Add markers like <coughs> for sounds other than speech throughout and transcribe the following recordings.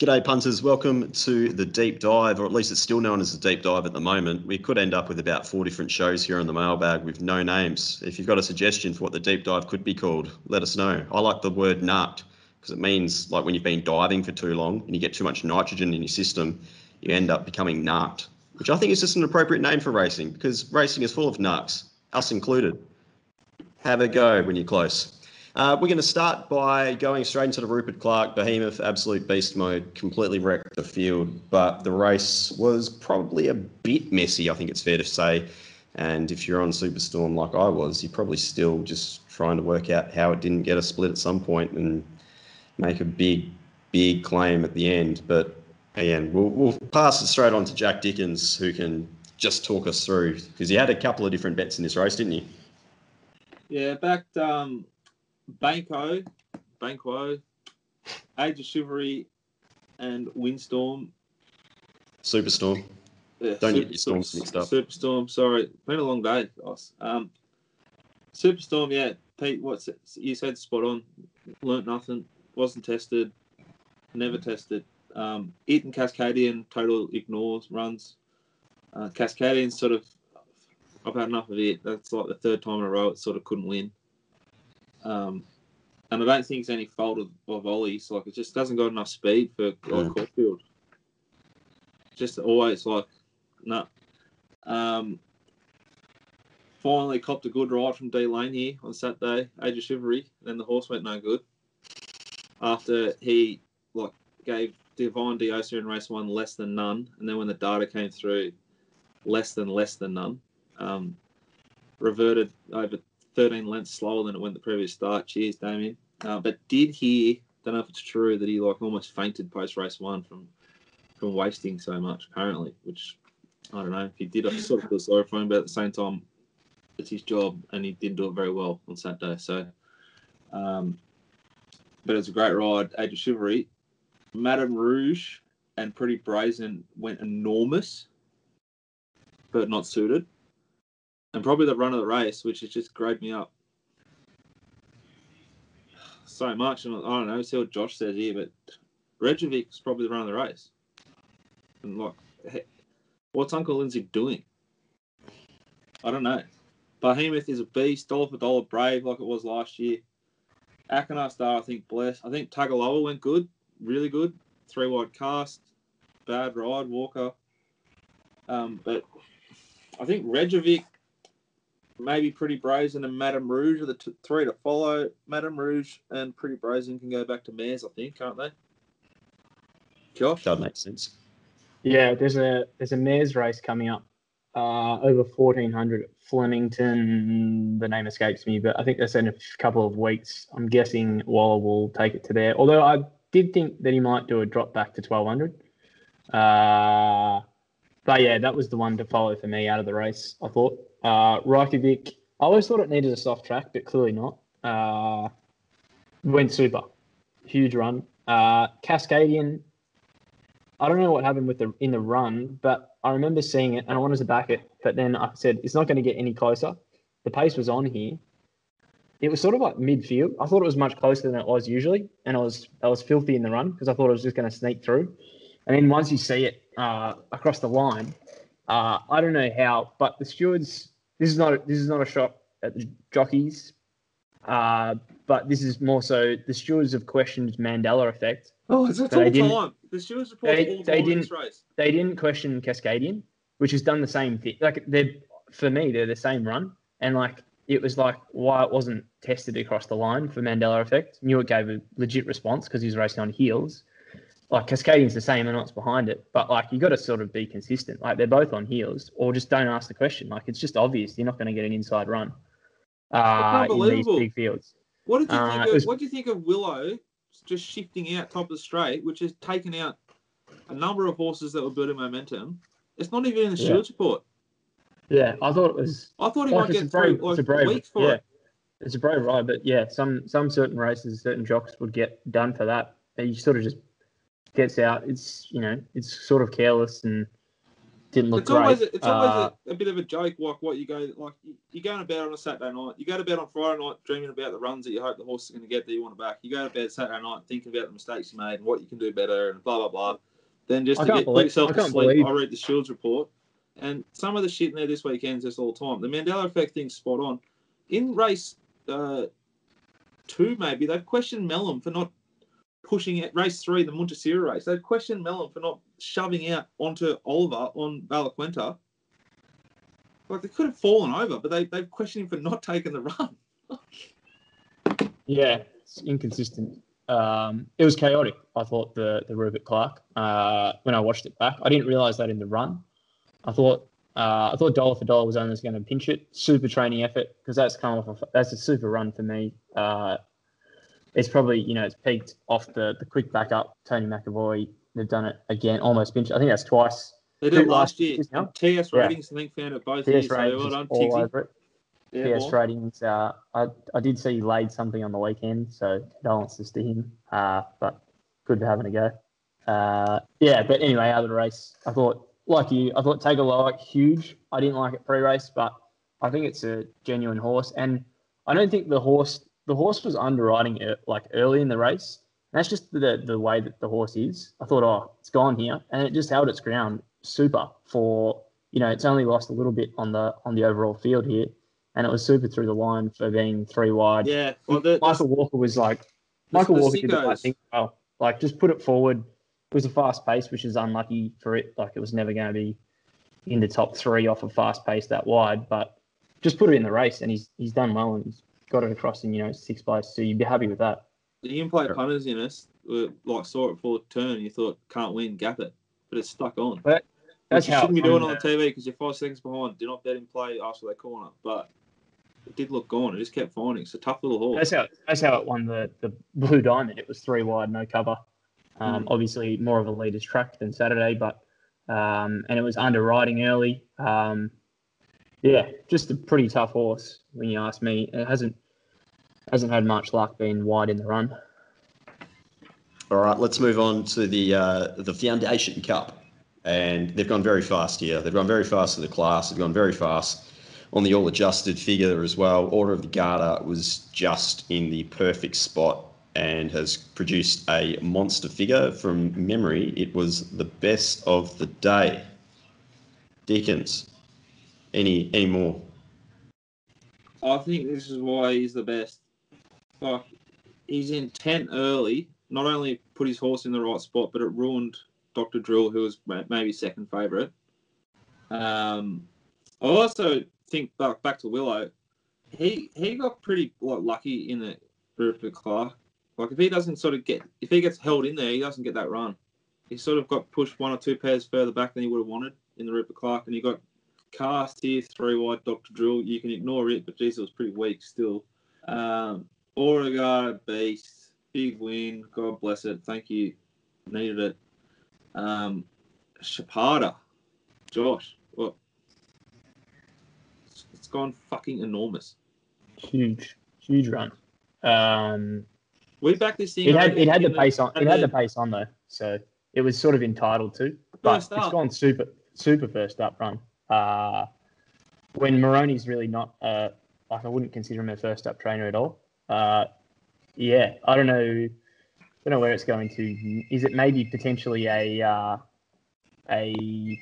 G'day, punters. Welcome to the deep dive, or at least it's still known as the deep dive at the moment. We could end up with about four different shows here on the mailbag with no names. If you've got a suggestion for what the deep dive could be called, let us know. I like the word narked because it means like when you've been diving for too long and you get too much nitrogen in your system, you end up becoming narked, which I think is just an appropriate name for racing because racing is full of narks, us included. Have a go when you're close. Uh, we're going to start by going straight into the Rupert Clark Behemoth Absolute Beast mode. Completely wrecked the field, but the race was probably a bit messy, I think it's fair to say. And if you're on Superstorm like I was, you're probably still just trying to work out how it didn't get a split at some point and make a big, big claim at the end. But again, we'll, we'll pass it straight on to Jack Dickens, who can just talk us through because he had a couple of different bets in this race, didn't he? Yeah, backed um, Banco, Banquo, Age of Chivalry, and Windstorm. Superstorm. Yeah, Don't Super- get your storms mixed up. Superstorm, sorry. Been a long day, guys. Um, Superstorm, yeah. Pete, what's it? you said spot on. Learned nothing. Wasn't tested. Never tested. Um, Eaton Cascadian total ignores runs. Uh, Cascadian sort of. I've had enough of it. That's like the third time in a row it sort of couldn't win. Um, and I don't think it's any fault of, of Ollie's. Like it just doesn't got enough speed for like Mm. Caulfield. Just always like, no. Um, finally copped a good ride from D Lane here on Saturday, Age of Chivalry. Then the horse went no good after he like gave Divine Diosa in race one less than none, and then when the data came through, less than less than none. Um, reverted over 13 lengths slower than it went the previous start. Cheers, Damien. Uh, but did hear, don't know if it's true, that he like almost fainted post race one from from wasting so much apparently, which I don't know. If he did, I sort of feel sorry for him, but at the same time, it's his job, and he did do it very well on Saturday. So, um, but it's a great ride. Age of Chivalry, Madame Rouge, and Pretty Brazen went enormous, but not suited and probably the run of the race, which has just grabbed me up so much. And I don't know, see what Josh says here, but Rejovic is probably the run of the race. And like, he- what's Uncle Lindsay doing? I don't know. Behemoth is a beast, dollar for dollar brave like it was last year. Akinar Star, I think, blessed. I think Tagaloa went good, really good. Three wide cast, bad ride, Walker. Um, but I think Rejovic maybe Pretty Brazen and Madame Rouge are the t- three to follow. Madame Rouge and Pretty Brazen can go back to mares, I think, can't they? Josh? That makes sense. Yeah, there's a there's a mares race coming up uh, over 1400 at Flemington. The name escapes me, but I think that's in a couple of weeks. I'm guessing Waller will take it to there. Although I did think that he might do a drop back to 1200. Uh, but yeah, that was the one to follow for me out of the race. I thought uh, Reykjavik. I always thought it needed a soft track, but clearly not. Uh, went super, huge run. Uh, Cascadian. I don't know what happened with the in the run, but I remember seeing it and I wanted to back it, but then I said it's not going to get any closer. The pace was on here. It was sort of like midfield. I thought it was much closer than it was usually, and I was I was filthy in the run because I thought it was just going to sneak through. And then once you see it uh, across the line, uh, I don't know how, but the stewards. This is not this is not a shot at the jockeys, uh, but this is more so the stewards have questioned Mandela effect. Oh, it's They all time. The stewards report they- all they didn't- race. they didn't question Cascadian, which has done the same thing. Like they're for me, they're the same run, and like it was like why it wasn't tested across the line for Mandela effect. Knew it gave a legit response because he was racing on heels. Like Cascadian's the same and what's behind it, but like you got to sort of be consistent. Like they're both on heels, or just don't ask the question. Like it's just obvious you're not going to get an inside run uh, in these big fields. What did you Uh, think? Of, was- What do you think of Willow just shifting out top of the straight, which has taken out a number of horses that were building momentum? It's not even in the Yeah. stewards report. Yeah, I thought it was I thought he Like, might get brave, through like it's a brave, weeks for yeah. it. It's a brave ride, but yeah, some some certain races, certain jocks would get done for that. And he sort of just gets out. It's you know, it's sort of careless and didn't look It's great. always a, it's always Uh, a, a bit of a joke, like what you go like you- you're going to bed on a Saturday night. You go to bed on Friday night dreaming about the runs that you hope the horse is going to get that you want to back. You go to bed Saturday night thinking about the mistakes you made and what you can do better and blah blah blah. Then just I to get believe- yourself to sleep, believe- I read the Shields report, and some of the shit in there this weekend is just all the time. The Mandela effect thing's spot on. In race uh, two, maybe they've questioned Melham for not pushing it. Race three, the Montesira race, they've questioned Melham for not shoving out onto Oliver on Valaquenta. Like they could have fallen over, but they they've questioned him for not taking the run. Yeah, it's inconsistent. Um, it was chaotic. I thought the the Rupert Clark uh, when I watched it back. I didn't realize that in the run. I thought uh, I thought dollar for dollar was only going to pinch it. Super training effort because that's off. A, that's a super run for me. Uh, it's probably you know it's peaked off the the quick backup. Tony McEvoy. They've done it again, almost pinch. I think that's twice. They did last year. TS Yeah. ratings, I think, found it both TS years. So ratings well done, all over it. Yeah, boy. ratings. Uh, I I did see he laid something on the weekend, so condolences to him. Uh, but good to having a go. Uh, yeah, but anyway, out of the race, I thought like you, I thought Tagaloa huge. I didn't like it pre-race, but I think it's a genuine horse, and I don't think the horse the horse was underwriting it like early in the race. That's just the the way that the horse is. I thought, oh, it's gone here, and it just held its ground super for you know it's only lost a little bit on the on the overall field here, and it was super through the line for being three wide. Yeah, well, the, Michael Walker was like Michael Walker did the right thing. Well, like just put it forward. It was a fast pace, which is unlucky for it. Like it was never going to be in the top three off a fast pace that wide, but just put it in the race, and he's he's done well and he's got it across in you know six place. So you'd be happy with that. the in-play Sure. punters in us were, like saw it for turn you thought can't win, gap it, but it's stuck on. That's Which you shouldn't be doing on the TV because you're five seconds behind. Do not bet in play after that corner, but it did look gone. It just kept finding. It's a tough little horse. That's how that's how it won the the Blue Diamond. It was three wide, no cover. Um, Mm. Obviously, more of a leader's track than Saturday, but um, and it was underwriting early. Um, yeah, just a pretty tough horse when you ask me. It hasn't hasn't had much luck being wide in the run. All right, let's move on to the uh, the Foundation Cup, and they've gone very fast here. They've gone very fast in the class. They've gone very fast on the all adjusted figure as well. Order of the Garter was just in the perfect spot and has produced a monster figure. From memory, it was the best of the day. Dickens, any any more? I think this is why he's the best. Like his intent early not only put his horse in the right spot, but it ruined Doctor Drill, who was maybe second favourite. Um, I also think back back to Willow. He he got pretty like lucky in the Rupert Clark. Like if he doesn't sort of get if he gets held in there, he doesn't get that run. He sort of got pushed one or two pairs further back than he would have wanted in the Rupert Clark, and he got cast here three wide Doctor Drill. You can ignore it, but geez, it was pretty weak still. Um, Oregon beast, big win. God bless it. Thank you. Needed it. Um, Chapada, Josh. What? It's- it's gone fucking enormous. Huge, huge run. Um, We backed this thing. it had it had the pace on. It had the the pace on though, so it was sort of entitled to. But it's gone super super first up run. Uh, when Moroney's really not uh, like I wouldn't consider him a first up trainer at all. Uh, yeah, I don't know. I Don't know where it's going to. Is it maybe potentially a uh, a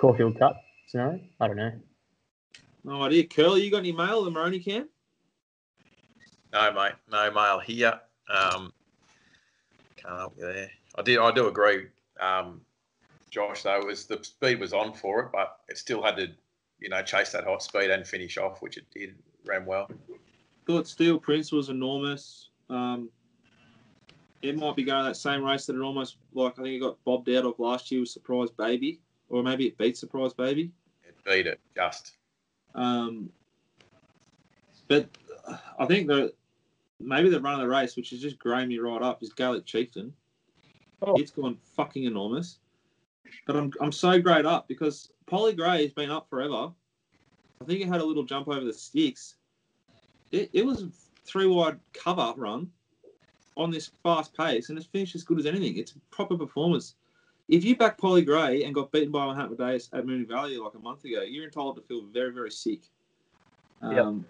Caulfield Cup scenario? I don't know. No idea. Curly, you got any mail? The Moroni camp? No, mate, no mail here. Um, can't help you there. I did, I do agree, um, Josh. Though was the speed was on for it, but it still had to, you know, chase that hot speed and finish off, which it did. Ran well. Thought Steel Prince was enormous. Um, it might be going that same race that it almost like I think it got bobbed out of last year with Surprise Baby, or maybe it beat Surprise Baby. It beat it just. Um, but uh, I think the maybe the run of the race, which has just grown me right up, is Gaelic Chieftain. Oh. It's gone fucking enormous. But I'm I'm so great up because Polly Gray has been up forever. I think it had a little jump over the sticks. It, it was a three wide cover run on this fast pace, and it's finished as good as anything. It's a proper performance. if you back Polly Gray and got beaten by Mahatma Days at Moonee Valley like a month ago, you're entitled to feel very, very sick. Yep. Um,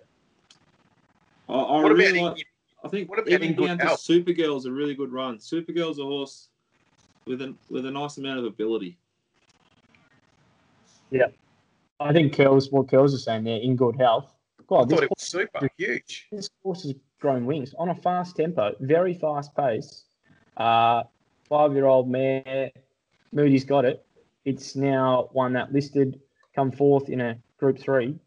I, I What really like, I think what about even down to? Supergirl's a really good run. Supergirl's a horse with a with a nice amount of ability. Yeah, I think Curls, what Curls is saying there, in good health. God, I this thought it was super huge. this horse is growing wings on a fast tempo, very fast pace. Uh, five year old mare, Moody's got it. It's now one that listed come fourth in a group three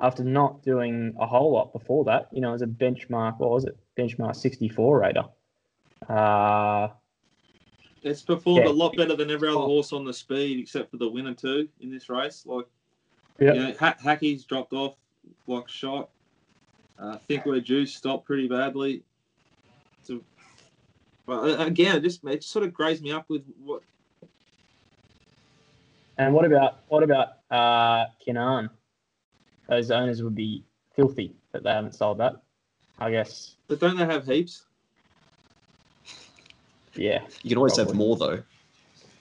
after not doing a whole lot before that. You know, as a benchmark, what was it? Benchmark 64 rater. Uh, It's performed Yeah. a lot better than every other Oh. horse on the speed, except for the winner too in this race. Like, Yeah. you know, ha- Hackey's dropped off like shot. Uh, think we're juice stopped pretty badly. So, but uh, again, it just it just sort of grazed me up with what and what about what about uh, Kinan? Those owners would be filthy that they haven't sold that. I guess. But don't they have heaps? Yeah. You can always have more though.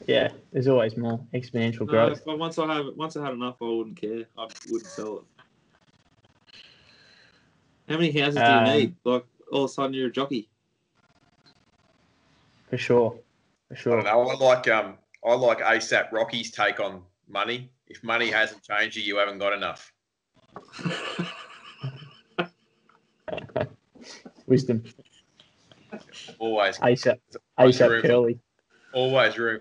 Yeah. There's always more exponential No, growth. but once I have once I had enough, I wouldn't care. I wouldn't sell it. How many houses Um, do you need? Like all of a sudden you're a jockey. For sure. For I sure. don't know. I like um I like ASAP Rocky's take on money. If money hasn't changed you, you haven't got enough. <laughs> Wisdom. Always, ASAP. Always ASAP room. Curly. always room.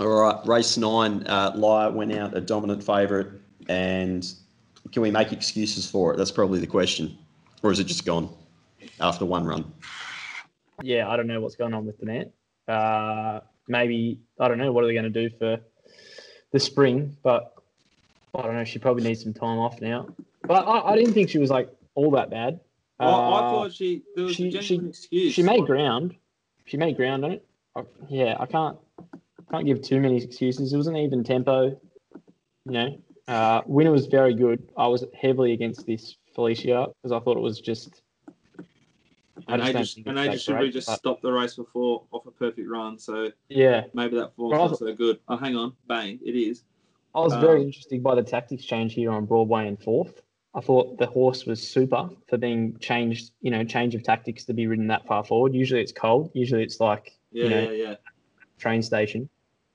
All right, race nine, uh, Liar went out a dominant favourite, and can we make excuses for it? That's probably the question, or is it just gone after one run? Yeah, I don't know what's going on with the net. Uh, maybe I don't know what are they going to do for the spring, but I don't know. She probably needs some time off now. But I, I didn't think she was like all that bad. I, I Uh, thought she there was she- a genuine excuse. she made ground. She made ground on it. I, yeah, I can't can't give too many excuses. It wasn't even tempo. You know, uh, winner was very good. I was heavily against this Felicia because I thought it was just. I and just they just and they just should great, just but- stopped the race before off a perfect run. So Yeah, maybe that form's not so good. Oh, hang on, bang! It is. I was very Um, interested by the tactics change here on Broadway and fourth. I thought the horse was super for being changed, you know, change of tactics to be ridden that far forward. Usually it's cold. Usually it's like Yeah, You know, yeah, yeah. train station,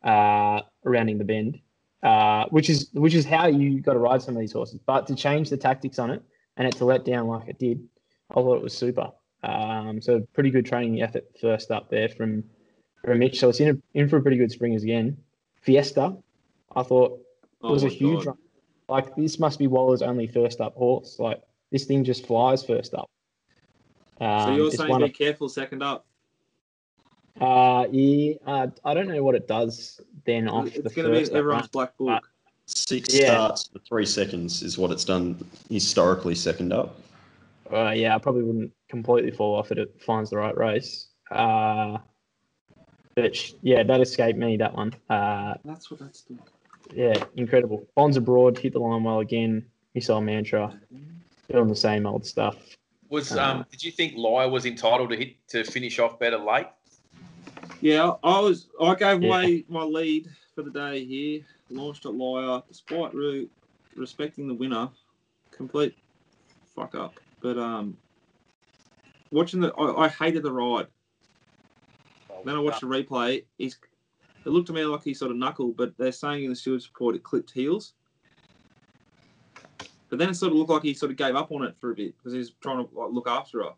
uh, rounding the bend, uh, which is which is how you got to ride some of these horses. But to change the tactics on it and it to let down like it did, I thought it was super. Um, so pretty good training effort first up there from from Mitch. So it's in a, in for a pretty good springers again. Fiesta, I thought Oh was a huge God. run. Like this must be Waller's only first up horse. Like this thing just flies first up. Um, So you're it's saying be of- careful second up. uh, yeah, uh, I don't know what it does then off the It's going to be up everyone's run. black book. Six Yeah. starts for three seconds is what it's done historically. Second up. Uh, yeah, I probably wouldn't completely fall off it. It finds the right race. Uh, but sh- yeah, that escaped me. That one. Uh, That's what that's doing. Yeah, incredible. Bonds abroad hit the line well again. Missile mantra, doing the same old stuff. Was Uh, um? Did you think Lye was entitled to hit to finish off better late? Yeah, I was. I gave Yeah. away my lead for the day here. Launched at Liar, despite really respecting the winner. Complete fuck up. But um, watching the, I, I hated the ride. Then I watched the replay. He's. It looked to me like he sort of knuckled, but they're saying in the stewards report it clipped heels. But then it sort of looked like he sort of gave up on it for a bit because he was trying to like, look after her.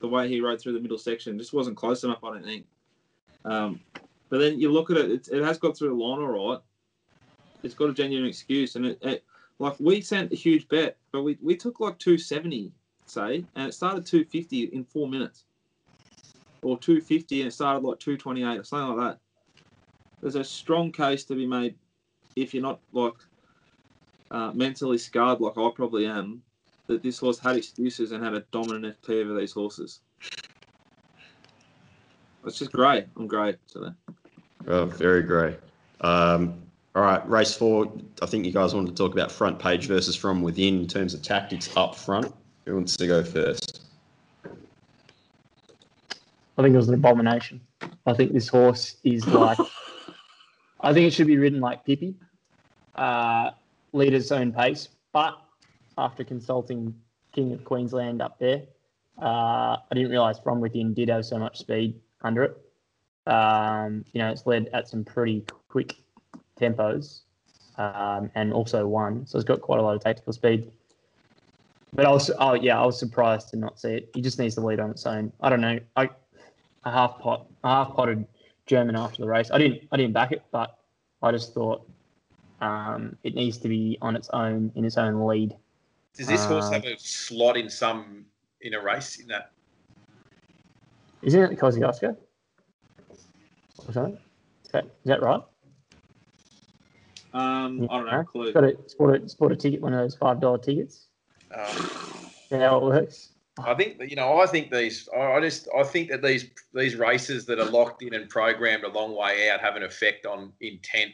The way he rode through the middle section just wasn't close enough, I don't think. Um, but then you look at it, it, it has got through the line all right. It's got a genuine excuse, and it, it like we sent a huge bet, but we, we took like two seventy, say, and it started two fifty in four minutes, or two fifty and it started like two twenty eight or something like that. There's a strong case to be made if you're not like uh, mentally scarred like I probably am, that this horse had excuses and had a dominant FP over these horses. It's just great. I'm great today. Oh, very great. Um, all right, race four. I think you guys wanted to talk about front page versus from within in terms of tactics up front. Who wants to go first? I think it was an abomination. I I think this horse is like, I think it should be ridden like Pippi, uh, lead own pace. But after consulting King of Queensland up there, uh, I didn't realise From Within did have so much speed under it. Um, you know, it's led at some pretty quick tempos um, and also won. So it's got quite a lot of tactical speed. But I was, oh yeah, I was surprised to not see it. He just needs to lead on its own. I don't know. I a half pot, a half potted German after the race. I didn't, I didn't back it, but I just thought um, it needs to be on its own in its own lead. Does this horse Uh, have a slot in some in a race in that? Isn't it Kosciuszko? Or something? Is that, is that right? Um, I don't know. Clue. Got a sport a sport a ticket, one of those five dollar tickets. Um, Is how it works? I think that, you know. I think these. I I just. I think that these these races that are locked in and programmed a long way out have an effect on intent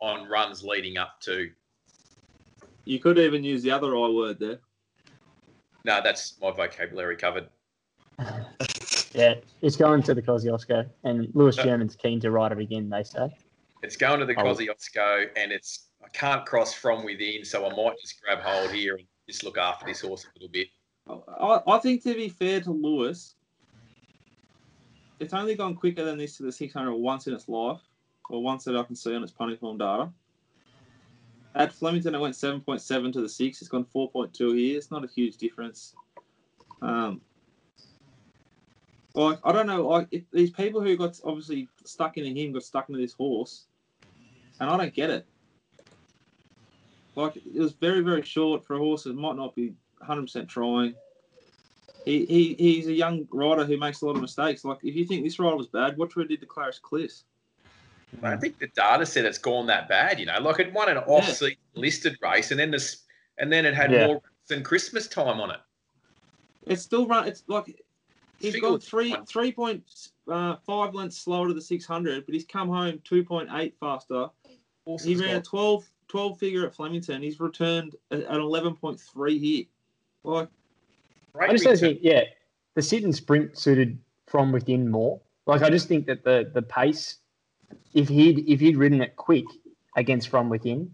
on runs leading up to. You could even use the other I word there. No, that's my vocabulary covered. <laughs> Yeah, it's going to the Kosciuszko, and Lewis uh, German's keen to ride it again. They say. It's going to the Oh. Kosciuszko, and it's I can't cross from within, so I might just grab hold here and just look after this horse a little bit. I, I think to be fair to Lewis, it's only gone quicker than this to the 600 once in its life, or once that I can see on its pony form data. At Flemington, it went 7.7 to the 6. It's gone 4.2 here. It's not a huge difference. Um, like, I don't know. Like, these people who got obviously stuck into him got stuck into this horse, and I don't get it. Like, it was very, very short for a horse that might not be 100% trying. He, he he's a young rider who makes a lot of mistakes. Like if you think this rider was bad, watch what he did to Clarice Cliffs. I think the data said it's gone that bad. You know, like it won an off-season listed race, and then this, and then it had Yeah. more than Christmas time on it. It's still run. It's like he's Figure gone three fine. three point uh, five lengths slower to the six hundred, but he's come home two point eight faster. Horse He ran a got- 12, 12 figure at Flemington. He's returned at an eleven point three here. Like I just don't think, yeah, the sit and sprint suited from within more. Like I just think that the the pace, if he'd if he'd ridden it quick against from within,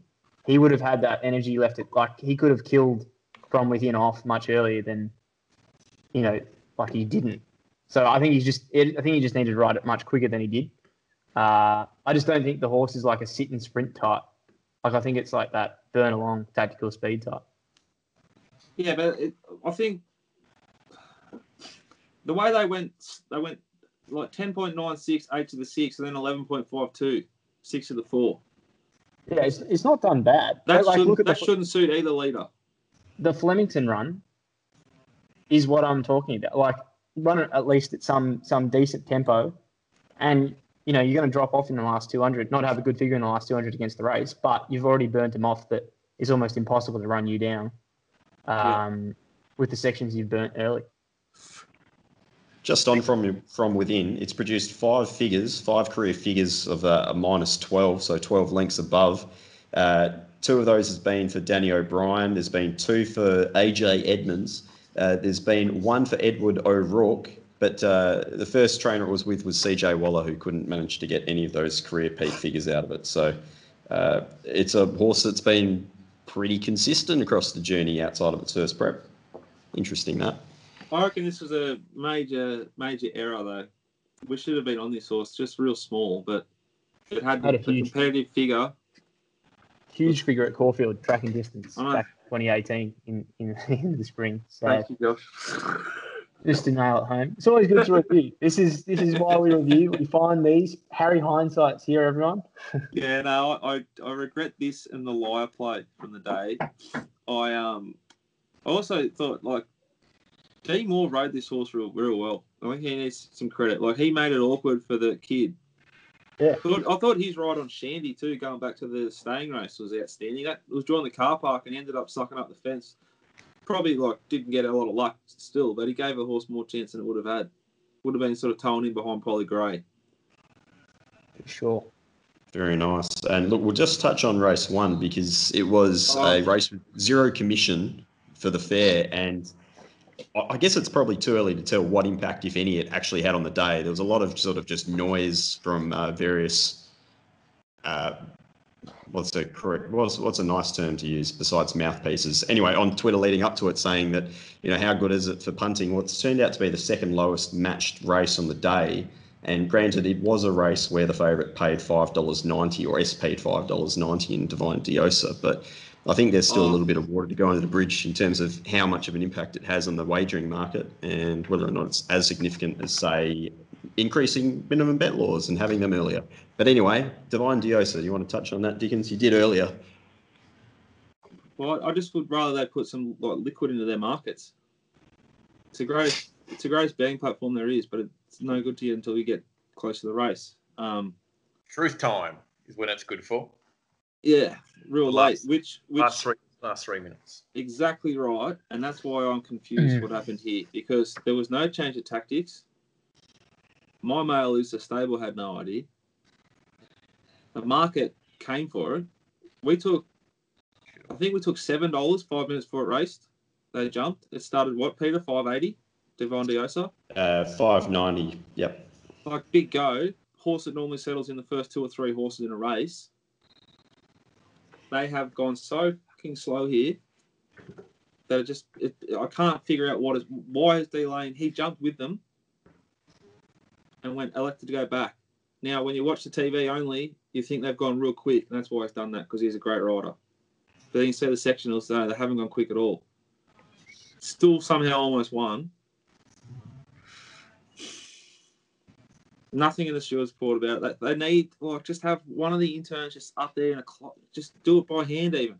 he would have had that energy left. It like he could have killed from within off much earlier than, you know, like he didn't. So I think he's just I think he just needed to ride it much quicker than he did. Uh, I just don't think the horse is like a sit and sprint type. Like I think it's like that burn along tactical speed type. Yeah, but it, I think the way they went, they went like 10.96, 8 to the 6, and then 11.52, 6 to the 4. Yeah, it's, it's not done bad. That, like, shouldn't, that the, shouldn't suit either leader. the Flemington run is what I'm talking about. Like run it at least at some some decent tempo, and you know you're going to drop off in the last 200, not have a good figure in the last 200 against the race, but you've already burnt them off. That it's almost impossible to run you down um, with the sections you've burnt early. Just on from from within, it's produced five figures, five career figures of uh, a minus 12, so 12 lengths above. Uh, two of those has been for Danny O'Brien. There's been two for AJ Edmonds. Uh, there's been one for Edward O'Rourke, but uh, the first trainer it was with was CJ Waller, who couldn't manage to get any of those career peak figures out of it. So uh, it's a horse that's been pretty consistent across the journey outside of its first prep. Interesting that. I reckon this was a major, major error, though. We should have been on this horse, just real small, but it had, Had a the huge- competitive figure. Huge figure at Caulfield tracking distance back 2018 in, in, <laughs> in the spring. So Thank you, Josh. Just to nail it home. It's always good to review. This is this is why we review. We find these Harry hindsights here, everyone. <laughs> Yeah, no, I, I, regret this and the liar play from the day. I um, I also thought like, D Moore rode this horse real, real well. I think he needs some credit. Like he made it awkward for the kid. Yeah. I thought, I thought his ride on Shandy too, going back to the staying race, was outstanding. That was drawing the car park and ended up sucking up the fence. Probably like didn't get a lot of luck still, but he gave a horse more chance than it would have had. Would have been sort of towing in behind Polly Gray. For sure. Very nice. And look, we'll just touch on race one because it was Oh. a race with zero commission for the fair. And I I guess it's probably too early to tell what impact, if any, it actually had on the day. There was a lot of sort of just noise from uh, various. Uh, what's the correct? What's what's a nice term to use besides mouthpieces? Anyway, on Twitter leading up to it, saying that you know how good is it for punting? Well, it's turned out to be the second lowest matched race on the day. And granted, it was a race where the favourite paid five dollars ninety or s paid five dollars ninety in Divine Diosa, but I think there's still a Oh. little bit of water to go under the bridge in terms of how much of an impact it has on the wagering market and whether or not it's as significant as, say, increasing minimum bet laws and having them earlier. But anyway, Divine Diosa, you want to touch on that, Dickens? You did earlier. Well, I just would rather they put some like liquid into their markets. It's a great, it's a great betting platform there is, but it's no good to you until you get close to the race. Um, Truth time is when it's good for. yeah, real late, which which Last three last three minutes. exactly right, and that's why I'm confused Mm. what happened here because there was no change of tactics. My mail is the stable had no idea. The market came for it. We took, I think we took seven dollars five minutes before it raced. They jumped. It started what Peter five eighty, Devon Diosa. Uh, 590, yep. Like big go horse that normally settles in the first two or three horses in a race. They have gone so fucking slow here that it just it, I can't figure out what is why is D Lane he jumped with them and went elected to go back. Now, when you watch the TV only, you think they've gone real quick, and that's why he's done that because he's a great rider. But then you see the sectionals, no, they haven't gone quick at all. Still somehow almost won. Nothing in the stewards report about that. They need like just have one of the interns just up there in a clock, just do it by hand even.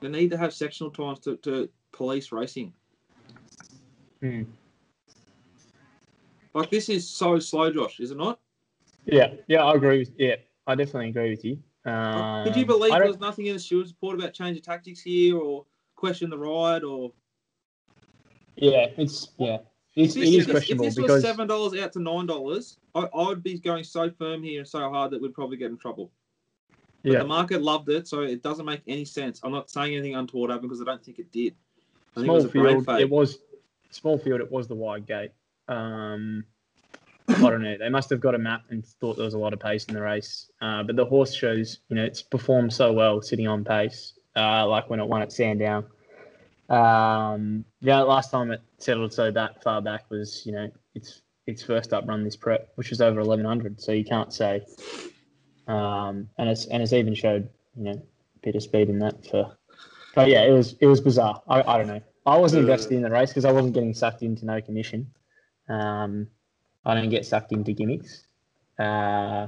They need to have sectional times to, to police racing. Hmm. Like this is so slow, Josh, is it not? Yeah, yeah, I agree. With, yeah, I definitely agree with you. Um, Could you believe there was nothing in the stewards report about change of tactics here or question the ride or Yeah, it's yeah, it's, If this- is questionable If this was seven dollars out to nine dollars, I, I would be going so firm here and so hard that we'd probably get in trouble. But yeah, the market loved it, so it doesn't make any sense. I'm not saying anything untoward happened because I don't think it did. I think it small was a field. It was small field. It was the wide gate. Um, I don't know. They must have got a map and thought there was a lot of pace in the race. Uh, but the horse shows, you know, it's performed so well sitting on pace, uh, like when it won at Sandown. Um, yeah, last time it settled so that far back was, you know, its its first up run this prep, which was over 1100. So you can't say. Um, and it's and it's even showed, you know, a bit of speed in that for. But yeah, it was it was bizarre. I, I don't know. I wasn't invested in the race because I wasn't getting sucked into no commission. Um, I don't get sucked into gimmicks. Uh,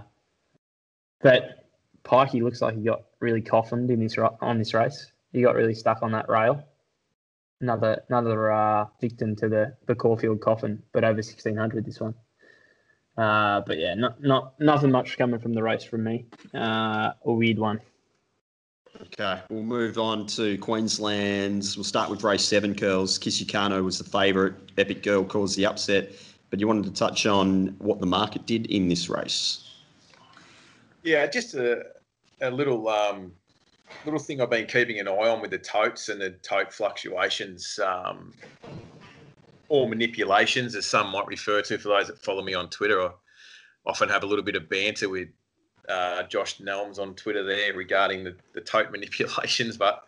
but Pikey looks like he got really coffined in this on this race. He got really stuck on that rail. Another another uh, victim to the the Caulfield coffin, but over sixteen hundred this one. Uh, but yeah, not not nothing much coming from the race from me. Uh, a weird one. Okay, we'll move on to Queensland's. We'll start with race seven, Curls. Kisukano was the favourite. Epic Girl caused the upset. But you wanted to touch on what the market did in this race. Yeah, just a, a little um, little thing I've been keeping an eye on with the totes and the tote fluctuations, um, or manipulations, as some might refer to. For those that follow me on Twitter, I often have a little bit of banter with uh, Josh Nelms on Twitter there regarding the, the tote <laughs> manipulations. But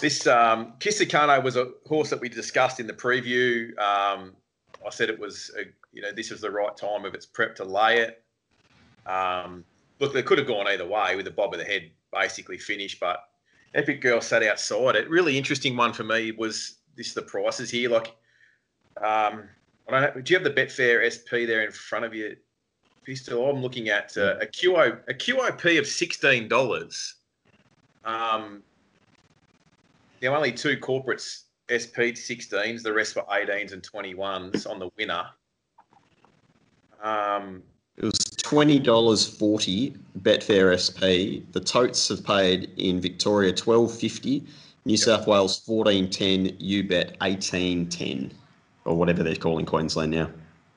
this um, was a horse that we discussed in the preview. Um, I said it was, a, you know, this was the right time of its prep to lay it. Um, look, they could have gone either way with the bob of the head basically finished, but Epic Girl sat outside it. Really interesting one for me was this the prices here. Like, um, I don't know, do you have the Betfair SP there in front of you, Pistol? I'm looking at uh, a QO a QOP of sixteen dollars. Um, there are only two corporates SP 16s, the rest were 18s and 21s on the winner. Um, It was twenty dollars forty Betfair SP. The totes have paid in Victoria twelve fifty, New South Wales fourteen ten, UBet eighteen ten, or whatever they're calling Queensland now.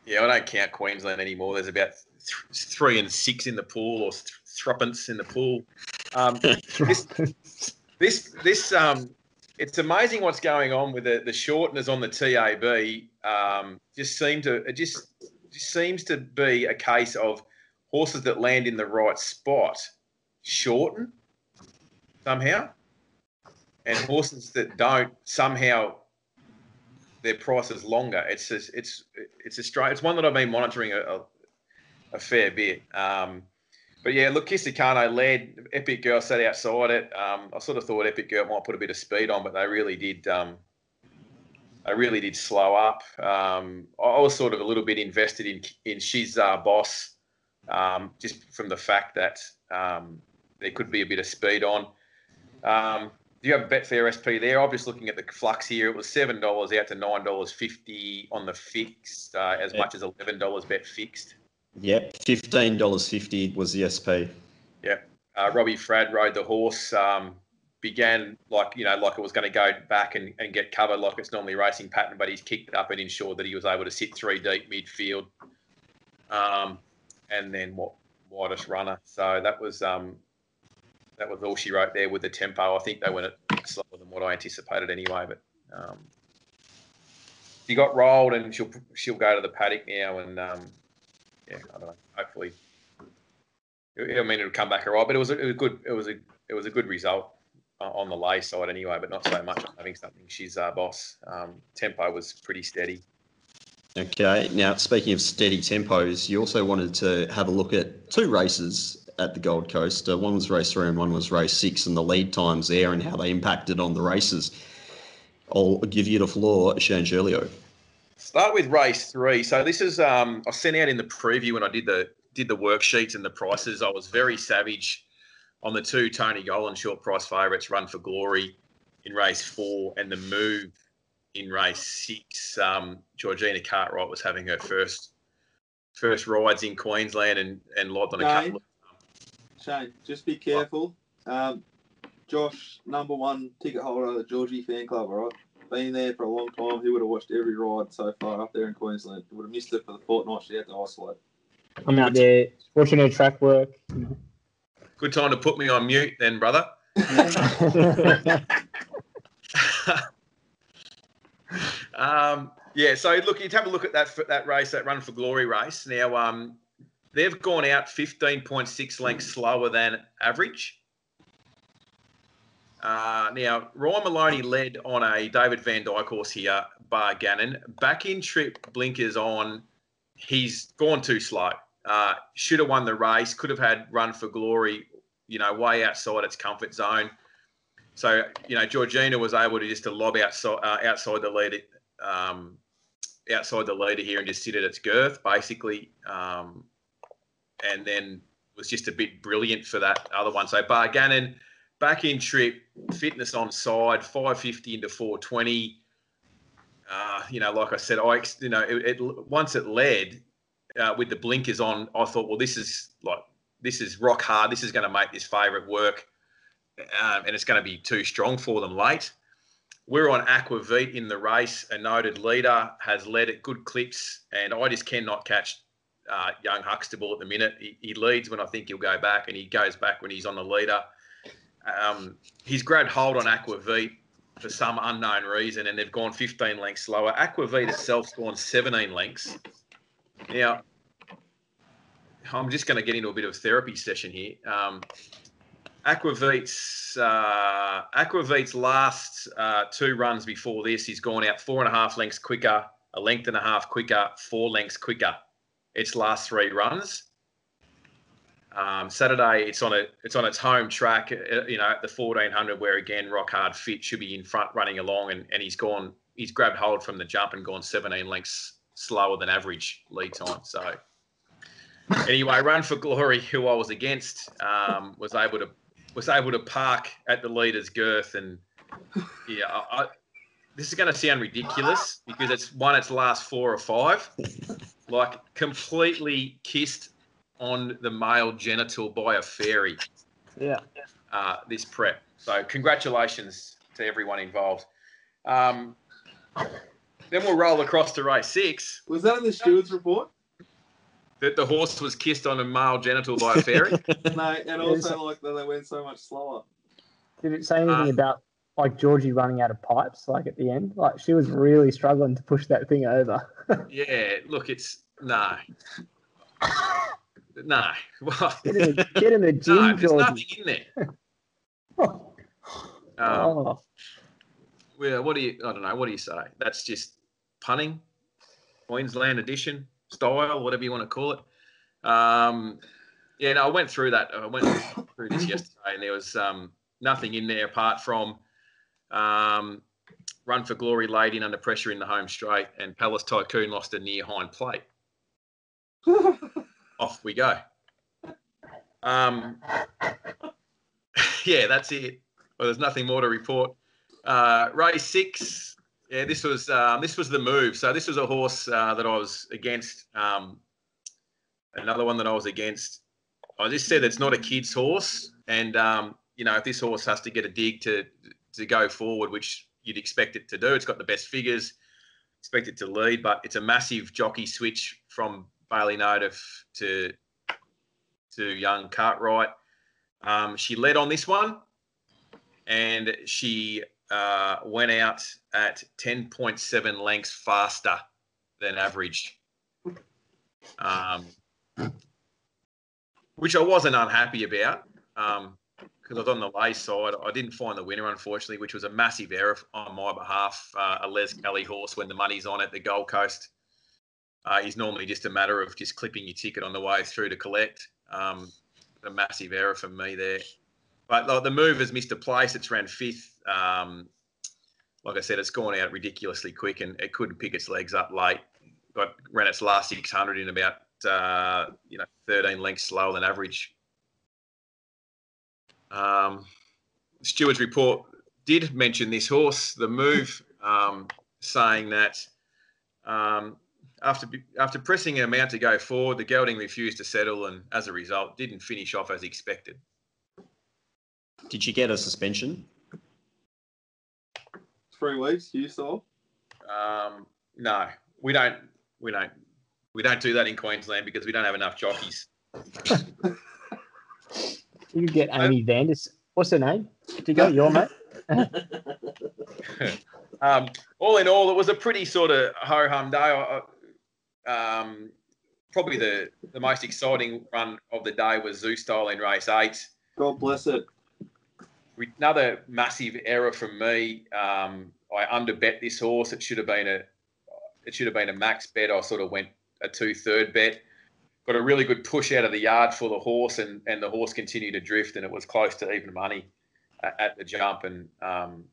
Yeah, I don't count Queensland anymore. There's about th- three and six in the pool, or th- threepence in the pool. Um, <laughs> this this um, it's amazing what's going on with the, the shorteners on the TAB. Um, just seem to it just just seems to be a case of horses that land in the right spot shorten somehow, and horses that don't somehow their price is longer. It's just, it's it's a strange. It's one that I've been monitoring a, a, a fair bit. Um, but yeah, look, Kistakano led. Epic Girl sat outside it. Um, I sort of thought Epic Girl might put a bit of speed on, but they really did. Um, they really did slow up. Um, I was sort of a little bit invested in in She's Our Boss, um, just from the fact that um, there could be a bit of speed on. Um, do you have a Betfair SP there? I'm just looking at the flux here. It was seven dollars out to nine dollars fifty on the fixed, uh, as much as eleven dollars bet fixed. Yep, fifteen dollars fifty was the SP. Yep. Uh, Robbie Fradd rode the horse. Um, began like you know like it was going to go back and, and get covered like it's normally racing pattern, but he's kicked up and ensured that he was able to sit three deep midfield. Um, and then what widest runner. So that was um, that was all she wrote there with the tempo. I think they went slower than what I anticipated anyway. But um, she got rolled and she'll she'll go to the paddock now and um, yeah, I don't know. Hopefully, I mean it'll come back alright. But it was a, it was a good it was a it was a good result on the lay side anyway, but not so much on having something. She's our boss. Um, tempo was pretty steady. Okay. Now, speaking of steady tempos, you also wanted to have a look at two races at the Gold Coast. Uh, one was race three and one was race six, and the lead times there and how they impacted on the races. I'll give you the floor, Shirley. Start with race three. So this is um, I sent out in the preview when I did the did the worksheets and the prices. I was very savage on the two Tony Gollan short price favourites, Run for Glory in race four, and the move in race six. Um, Georgina Cartwright was having her first first rides in Queensland and and lobbed on a couple. Of, Shane, just be careful. Um, Josh, number one ticket holder of the Georgie fan club, all right? Been there for a long time. He would have watched every ride so far up there in Queensland. He would have missed it for the fortnight she had to isolate. I'm out there watching her track work. good time to put me on mute, then, brother. <laughs> um, yeah, so look, you'd have a look at that that race, that Run for Glory race. Now, um, they've gone out 15.6 lengths slower than average. Uh, now, Ryan Maloney led on a David Vandyke horse here, Bar Gannon. Back in trip, blinkers on. He's gone too slow. Uh, should have won the race. Could have had Run for Glory, you know, way outside its comfort zone. So, you know, Georgina was able to just to lob outside uh, outside the lead, um, outside the leader here and just sit at its girth, basically, um, and then was just a bit brilliant for that other one. So Bar Gannon back in trip, fitness on side, 550 into 420. Uh, you know, like I said, I you know it, it once it led uh, with the blinkers on, I thought, well, this is like this is rock hard. This is going to make this favourite work, um, and it's going to be too strong for them late. We're on Aquavit in the race. A noted leader has led at good clips, and I just cannot catch uh, young Huxtable at the minute. He, he, leads when I think he'll go back, and he goes back when he's on the leader. Um, he's grabbed hold on Aquavit for some unknown reason, and they've gone 15 lengths slower. Aquavit itself's gone 17 lengths. Now, I'm just going to get into a bit of therapy session here. Um, Aquavit's uh, Aquavit's last uh, two runs before this, he's gone out four and a half lengths quicker, a length and a half quicker, four lengths quicker. Its last three runs. Um, Saturday, it's on a it's on its home track, uh, you know, at the 1400, where again Rock Hard Fit should be in front, running along, and, and he's gone, he's grabbed hold from the jump and gone 17 lengths slower than average lead time. So anyway, Run for Glory, who I was against, um, was able to was able to park at the leader's girth, and yeah, I, I, this is going to sound ridiculous because it's won its last four or five, like completely kissed on the male genital by a fairy. Yeah. Uh, this prep. So congratulations to everyone involved. Um, then we'll roll across to race six. Was that in the steward's report? That the horse was kissed on a male genital by a fairy. no, <laughs> and also like that they went so much slower. Did it say anything Uh, about like Georgie running out of pipes, like at the end. Like she was really struggling to push that thing over. <laughs> Yeah, look, it's no, no. <laughs> Well, Get in the, get in the <laughs> gym, no, there's nothing in there. Oh, Um, well, what do you? I don't know. What do you say? That's just punning, Queensland edition style, whatever you want to call it. Um, yeah, no, I went through that. I went through this yesterday, and there was um, nothing in there apart from um, run for glory laid in under pressure in the home straight, and Palace Tycoon lost a near hind plate. <laughs> Off we go. Um, <laughs> yeah, that's it. Well, there's nothing more to report. Uh, race six. Yeah, this was um, this was the move. So this was a horse uh, that I was against. Um, another one that I was against. I just said it's not a kid's horse, and um, you know if this horse has to get a dig to to go forward, which you'd expect it to do, it's got the best figures. Expect it to lead, but it's a massive jockey switch from Baylee Nothdurft to to young Cartwright. Um, she led on this one, and she uh, went out at 10.7 lengths faster than average, um, which I wasn't unhappy about because I was on the lay side. I didn't find the winner, unfortunately, which was a massive error on my behalf. Uh, a Les Kelly horse when the money's on at the Gold Coast uh, is normally just a matter of just clipping your ticket on the way through to collect. Um, a massive error from me there. But like, the move has missed a place. It's ran fifth. Um, like I said, it's gone out ridiculously quick, and it couldn't pick its legs up late. Got ran its last 600 in about uh, you know 13 lengths slower than average. Um, Stewards' report did mention this horse, the move, um, saying that um, after after pressing an amount to go forward, the gelding refused to settle, and as a result, didn't finish off as expected. Did she get a suspension? Three weeks, you saw. Um, no, we don't. We don't. We don't do that in Queensland because we don't have enough jockeys. You get Amy Vandis. What's her name? Did you go your mate? <laughs> Um, all in all, it was a pretty sort of ho hum day. I- I- Um, probably the, the most exciting run of the day was Zoo Style in race eight. God bless it. Another massive error from me. Um, I underbet this horse. It should have been a it should have been a max bet. I sort of went a two third bet. Got a really good push out of the yard for the horse, and, and the horse continued to drift, and it was close to even money at, at the jump. And um,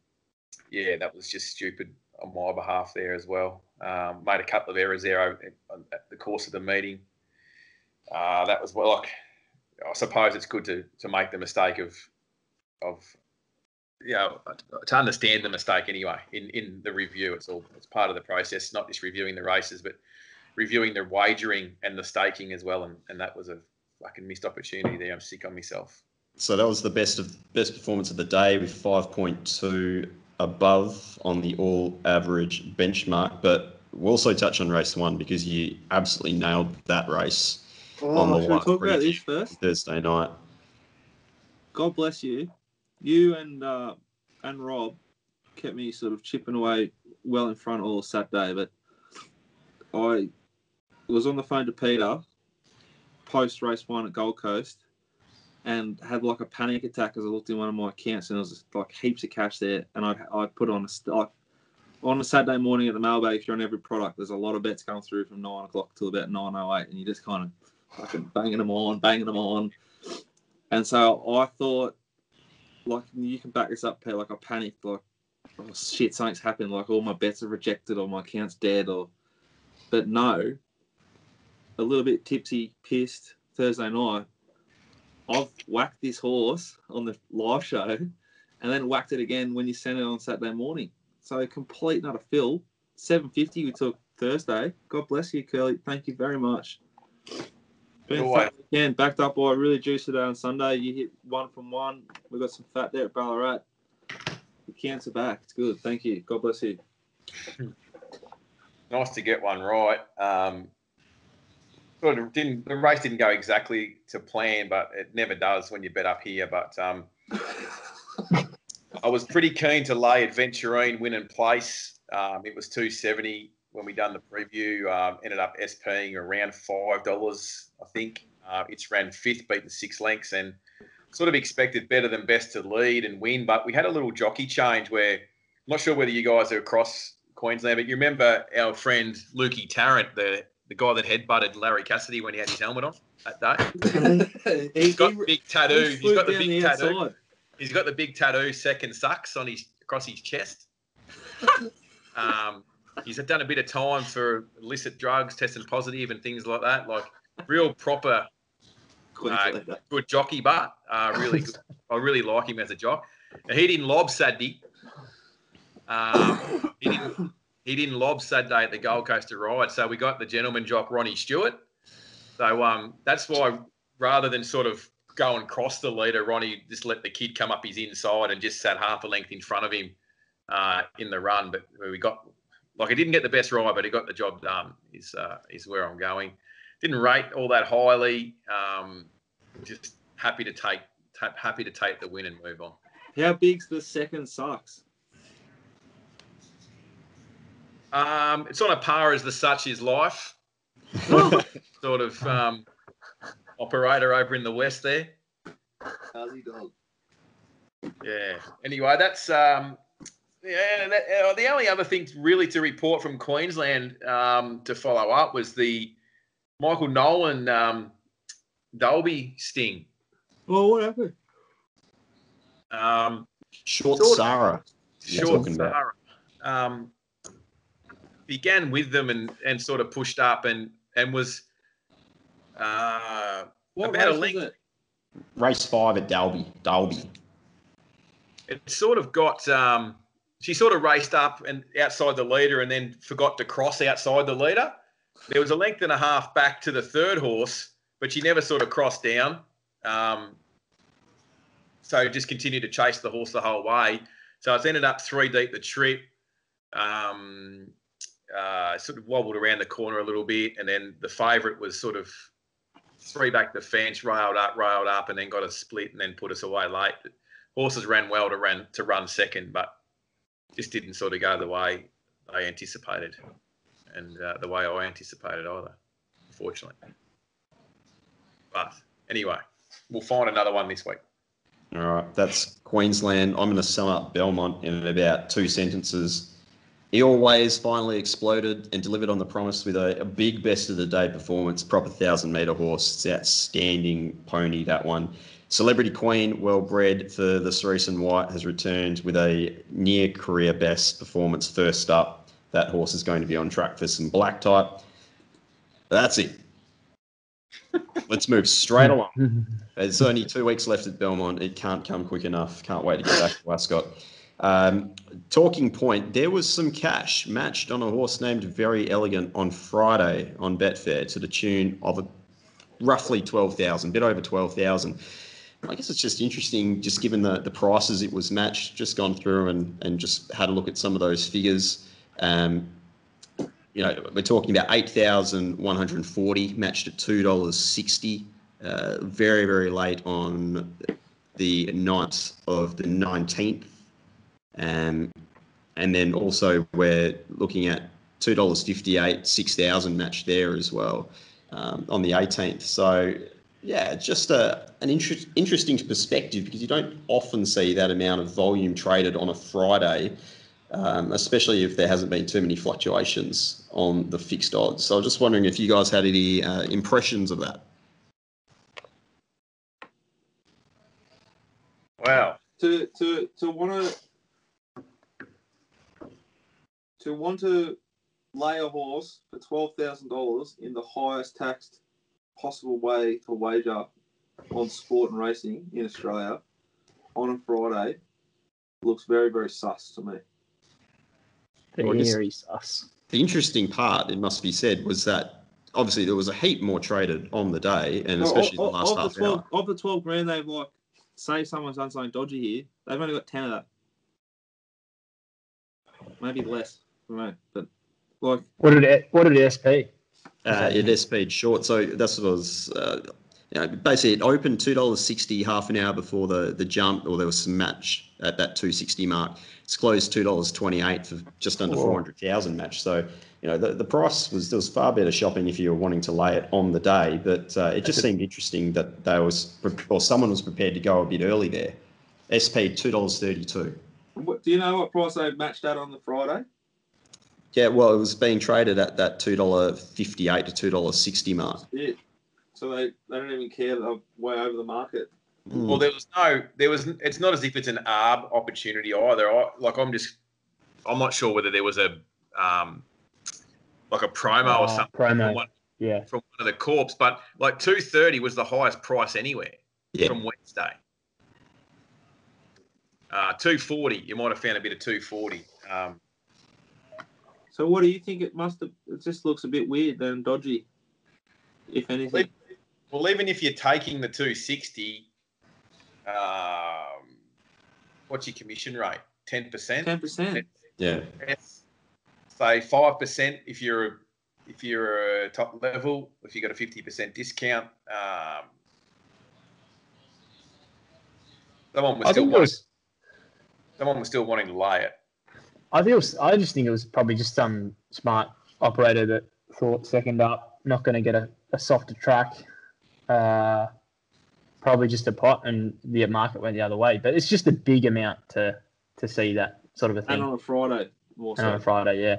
yeah, that was just stupid on my behalf there as well. Um, made a couple of errors there over, at the course of the meeting. Uh, that was well, like I suppose it's good to to make the mistake of of you know to understand the mistake anyway in in the review. It's all it's part of the process, not just reviewing the races, but reviewing the wagering and the staking as well. And and that was a fucking missed opportunity there. I'm sick on myself. So that was the best of best performance of the day with 5.2 above on the all average benchmark. But we'll also touch on race one because you absolutely nailed that race Oh, On the should we talk about this first? Thursday night. God bless you. You and uh, and Rob kept me sort of chipping away well in front all Saturday, but I was on the phone to Peter post race one at Gold Coast and had like a panic attack as I looked in one of my accounts and there was like heaps of cash there and I I put on a st- like on a Saturday morning at the mailbag if you're on every product there's a lot of bets going through from nine o'clock till about nine oh eight and you just kind of fucking banging them on banging them on. And so I thought like you can back this up Pete like I panicked like oh shit something's happened like all my bets are rejected or my account's dead or but no. A little bit tipsy pissed Thursday night I've whacked this horse on the live show and then whacked it again when you sent it on Saturday morning. So complete not a fill. 750 we took Thursday. God bless you, Curly. Thank you very much. Been Good fat again, backed up by a really juicy day on Sunday. You hit one from one. We got some fat there at Ballarat. The are back. It's good. Thank you. God bless you. nice to get one right. Um, sort of didn't the race didn't go exactly to plan, but it never does when you bet up here. But um, I was pretty keen to lay Adventurine win and place. Um, it was two seventy when we done the preview. Um, ended up SPing around five dollars, I think. Uh, it's ran fifth, beaten six lengths, and sort of expected better than best to lead and win. But we had a little jockey change where I'm not sure whether you guys are across Queensland, but you remember our friend Lukey Tarrant, the the guy that headbutted Larry Cassidy when he had his helmet on that day. <laughs> He's got the big tattoo. He's got the big tattoo. He's got the big tattoo, second sucks on his across his chest. <laughs> um, he's done a bit of time for illicit drugs, testing positive, and things like that. Like real proper, uh, good jockey, but uh, really, <laughs> good. I really like him as a jock. Now, he didn't lob Saturday. Um, he didn't. He didn't lob Saturday at the Gold Coast to ride, so we got the gentleman jock Ronnie Stewart. So um, that's why, rather than sort of go and cross the leader, Ronnie just let the kid come up his inside and just sat half a length in front of him uh, in the run. But we got like he didn't get the best ride, but he got the job done. Is uh, is where I'm going. Didn't rate all that highly. Um, just happy to take happy to take the win and move on. How big's the second sucks? Um, it's on a par as the such is life. <laughs> sort of um, operator over in the west there. How's he dog. Yeah. Anyway, that's um, yeah. That, uh, the only other thing really to report from Queensland um, to follow up was the Michael Nolan um, Dalby sting. Well, what happened? Um, short, short Sarah. Short Sarah. Um, began with them and, and sort of pushed up and and was uh, what about race a length. Race five at Dalby. Dalby. It sort of got. Um, she sort of raced up and outside the leader, and then forgot to cross outside the leader. There was a length and a half back to the third horse, but she never sort of crossed down. Um, so just continued to chase the horse the whole way. So it's ended up three deep the trip. Um, uh, sort of wobbled around the corner a little bit, and then the favourite was sort of three back the fence, railed up, railed up, and then got a split, and then put us away late. Horses ran well to run to run second, but just didn't sort of go the way they anticipated, and uh, the way I anticipated either, unfortunately. But anyway, we'll find another one this week. All right, that's Queensland. I'm going to sum up Belmont in about two sentences. He always finally exploded and delivered on the promise with a, a big best of the day performance, proper thousand metre horse. It's outstanding pony, that one. Celebrity Queen, well bred for the Cerise and White, has returned with a near career best performance first up. That horse is going to be on track for some black type. That's it. <laughs> Let's move straight along. <laughs> There's only two weeks left at Belmont. It can't come quick enough. Can't wait to get back to Ascot. Um, talking point, there was some cash matched on a horse named Very Elegant on Friday on Betfair to the tune of a, roughly 12,000, a bit over 12,000. I guess it's just interesting, just given the, the prices it was matched, just gone through and, and just had a look at some of those figures. Um, you know, we're talking about 8,140 matched at $2.60. Uh, very, very late on the 9th of the 19th. Um, and then also we're looking at $2.58, 6,000 matched there as well um, on the 18th. So yeah, just a, an inter- interesting perspective because you don't often see that amount of volume traded on a Friday, um, especially if there hasn't been too many fluctuations on the fixed odds. So I was just wondering if you guys had any uh, impressions of that. Wow. To to to want to to want to lay a horse for twelve thousand dollars in the highest taxed possible way to wager on sport and racing in Australia on a Friday looks very very sus to me. Well, I Very sus. The interesting part, it must be said, was that obviously there was a heap more traded on the day, and Well, especially of, the last of half the 12, hour. Of the 12 grand, they've like, say someone's done something dodgy here, they've only got 10 of that. Maybe less for me. But like, What did it, what did it SP? Uh, it SP'd short, so that's what I was. Uh, you know, basically it opened two dollars sixty half an hour before the the jump, or there was some match at that two sixty mark. It's closed two dollars twenty eight for just under Whoa. four hundred thousand match. So you know the, the price was there was far better shopping if you were wanting to lay it on the day, but uh, it just seemed interesting that there was or someone was prepared to go a bit early there. SP two dollars thirty two. Do you know what price they matched at on the Friday? Yeah, well, it was being traded at that two dollar fifty eight to two dollars sixty mark. Yeah. So they, they don't even care. They're way over the market. Mm. Well, there was no, there was. It's not as if it's an arb opportunity either. I, like I'm just, I'm not sure whether there was a, um, like a promo or Uh, something from promo. one, Yeah. from one of the corps, but like two thirty was the highest price anywhere Yeah. from Wednesday. Uh, two forty, you might have found a bit of two forty. Um, So what do you think? It must have. It just looks a bit weird and dodgy. If anything. well, even if you're taking the two sixty, um, what's your commission rate? Ten percent. Ten percent. yeah. Say five percent if you're a, if you're a top level. If you got a fifty percent discount. Um, someone was I still wanting, was. someone was still wanting to lay it. I think it was. I just think it was probably just some smart operator that thought second up, not going to get a, a softer track. Uh, probably just a pot, and the market went the other way. But it's just a big amount to to see that sort of a thing And on a Friday, more And on a. Friday, yeah,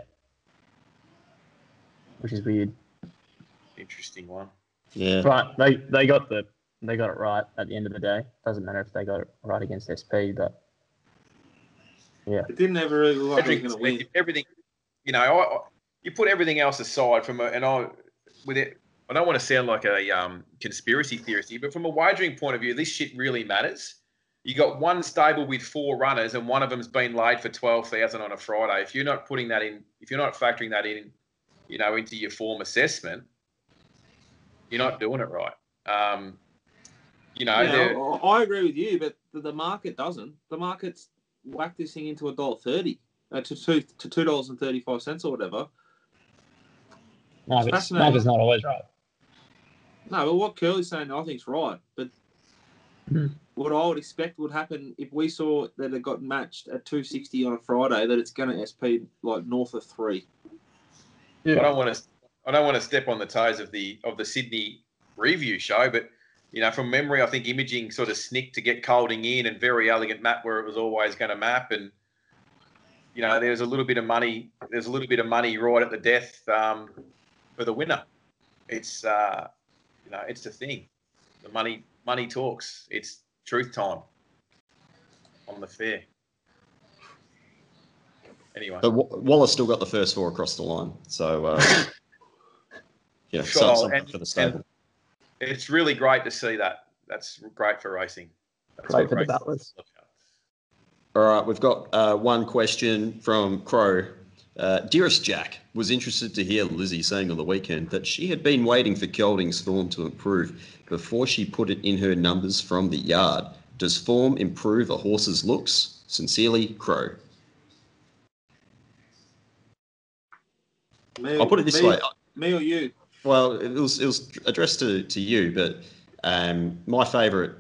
which is weird. Interesting one. Yeah. But they they got the they got it right at the end of the day. Doesn't matter if they got it right against SP, but Yeah, it didn't ever really look like Everything, going to win. everything, you know, I, I, you put everything else aside from a, and I with it. I don't want to sound like a um, conspiracy theorist but from a wagering point of view, this shit really matters. You got one stable with four runners, and one of them's been laid for twelve thousand on a Friday. If you're not putting that in, if you're not factoring that in, you know, into your form assessment, you're not doing it right. Um, you know, You know, I I agree with you, but the, the market doesn't. The market's whacked this thing into a dollar thirty, uh, to two to two dollars and thirty five cents or whatever. market's, fascinating. market's not always right. No, but what Curly's saying, I think think's right. But Hmm. what I would expect would happen if we saw that it got matched at two sixty on a Friday, that it's going to SP like north of three. Yeah. I don't want to. I don't want to step on the toes of the of the Sydney review show, but you know, from memory, I think imaging sort of snicked to get Colding in and very elegant map where it was always going to map, and you know, there's a little bit of money. There's a little bit of money right at the death um, for the winner. It's uh, you know, it's the thing. The money money talks. It's truth time on the fair. Anyway. But Wallace still got the first four across the line. So, uh, know, Sure, something and- for the stable. It's really great to see that. That's great for racing. That's Great what for the racing battlers. All right, we've got uh, one question from Crow. Uh, Dearest Jack was interested to hear Lizzie saying on the weekend that she had been waiting for Kelding's form to improve before she put it in her numbers from the yard. Does form improve a horse's looks? Sincerely, Crow. Me, I'll put it this me, way. Me or you? Well, it was it was addressed to, to you, but um, my favourite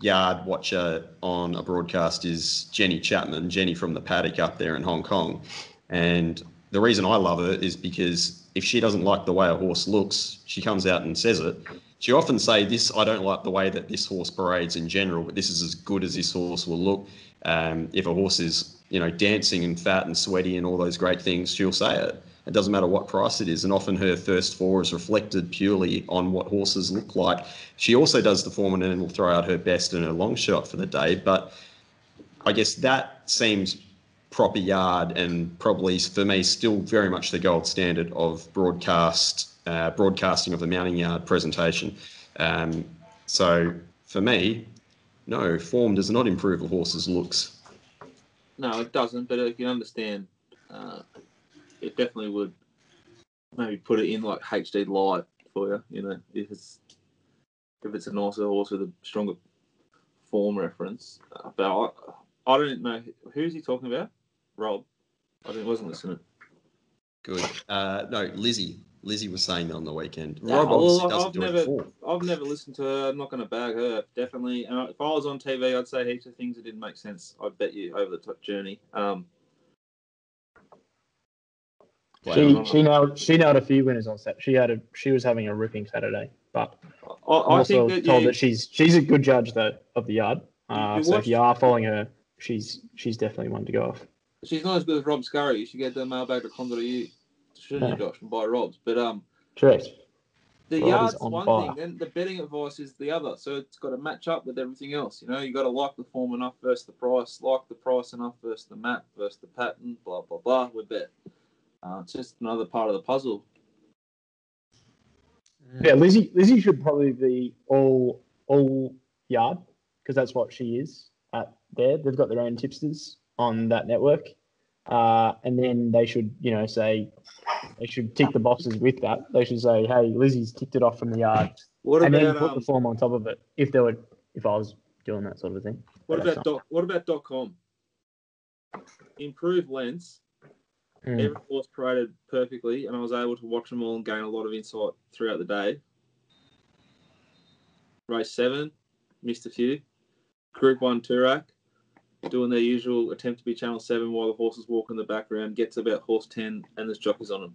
yard watcher on a broadcast is Jenny Chapman, Jenny from the paddock up there in Hong Kong. And the reason I love her is because if she doesn't like the way a horse looks, she comes out and says it. She often say this, I don't like the way that this horse parades in general, but this is as good as this horse will look. Um, if a horse is, you know, dancing and fat and sweaty and all those great things, she'll say it. It doesn't matter what price it is. And often her first four is reflected purely on what horses look like. She also does the form and then will throw out her best and her long shot for the day. But I guess that seems proper yard and probably for me still very much the gold standard of broadcast uh, broadcasting of the mounting yard presentation. Um, so for me, no, form does not improve a horse's looks. No, it doesn't. But if can understand, uh, it definitely would maybe put it in like HD light for you. You know, if it's if it's a nicer horse with a stronger form reference. Uh, but I, I don't know who's he talking about. Rob, I wasn't listening. Good. Uh, no, Lizzie. Lizzie was saying that on the weekend. Rob well, obviously I've doesn't do never- it for. I've never listened to her. I'm not going to bag her, definitely. And if I was on TV, I'd say heaps of things that didn't make sense. I bet you over the top journey. Um, She she nailed she nailed a few winners on set. She had a she was having a ripping Saturday, but I, I'm I also think that told yeah, that she's she's a good judge though of the yard. Uh, You so watched- if you are following her, she's she's definitely one to go off. she's not as good as Rob Scurry. You should get the mailbag to Condor to you, shouldn't you, Yeah. Josh, and buy Rob's. But um, Correct. the Rob yard's on one fire. thing, then the betting advice is the other. So it's got to match up with everything else. You know, you got to like the form enough versus the price, like the price enough versus the map versus the pattern, blah blah blah. We bet. Uh, it's just another part of the puzzle. Yeah, Lizzie Lizzie should probably be all all yard because that's what she is at there. They've got their own tipsters on that network, uh, and then they should you know say they should tick the boxes with that. They should say, hey, Lizzie's ticked it off from the yard, What and then put um, the form on top of it. If they were, if I was doing that sort of thing. what about dot, what about dot com? Improved lens. Hmm. Every horse paraded perfectly, and I was able to watch them all and gain a lot of insight throughout the day. Race seven, missed a few. Group one Toorak, doing their usual attempt to be Channel Seven while the horses walk in the background. Gets about horse ten, and there's jockeys on them.